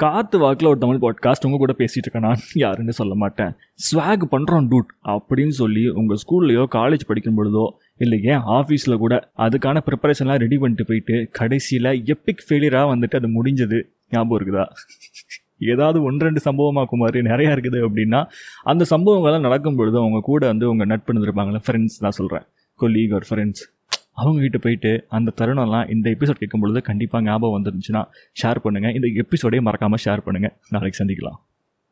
காத்து வாக்கில் ஒரு தமிழ் பாட்காஸ்ட் உங்கள் கூட பேசிகிட்டு இருக்கேன். நான் யாருன்னு சொல்ல மாட்டேன். ஸ்வாக் பண்ணுறோம் டூட் அப்படின்னு சொல்லி உங்கள் ஸ்கூல்லையோ காலேஜ் படிக்கும் பொழுதோ இல்லை ஏன் ஆஃபீஸில் கூட அதுக்கான ப்ரிப்பரேஷன்லாம் ரெடி பண்ணிட்டு போயிட்டு கடைசியில் எப்பிக் ஃபெயிலியராக வந்துட்டு அது முடிஞ்சது. ஞாபகம் இருக்குதா? ஏதாவது ஒன்று ரெண்டு சம்பவமாக குமார்? நிறையா இருக்குது அப்படின்னா அந்த சம்பவங்கள்லாம் நடக்கும் பொழுது அவங்க கூட வந்து உங்கள் நட்பு இருந்திருப்பாங்களே ஃப்ரெண்ட்ஸ் தான் சொல்கிறேன் கொலீக் ஒரு ஃப்ரெண்ட்ஸ் அவங்கக்கிட்ட போயிட்டு அந்த தருணம்லாம் இந்த எபிசோட் கேட்கும் பொழுது கண்டிப்பாக ஞாபகம் வந்துருந்துச்சுன்னா ஷேர் பண்ணுங்கள் இந்த எபிசோடையும் மறக்காமல் ஷேர் பண்ணுங்கள் நாளைக்கு சந்திக்கலாம்.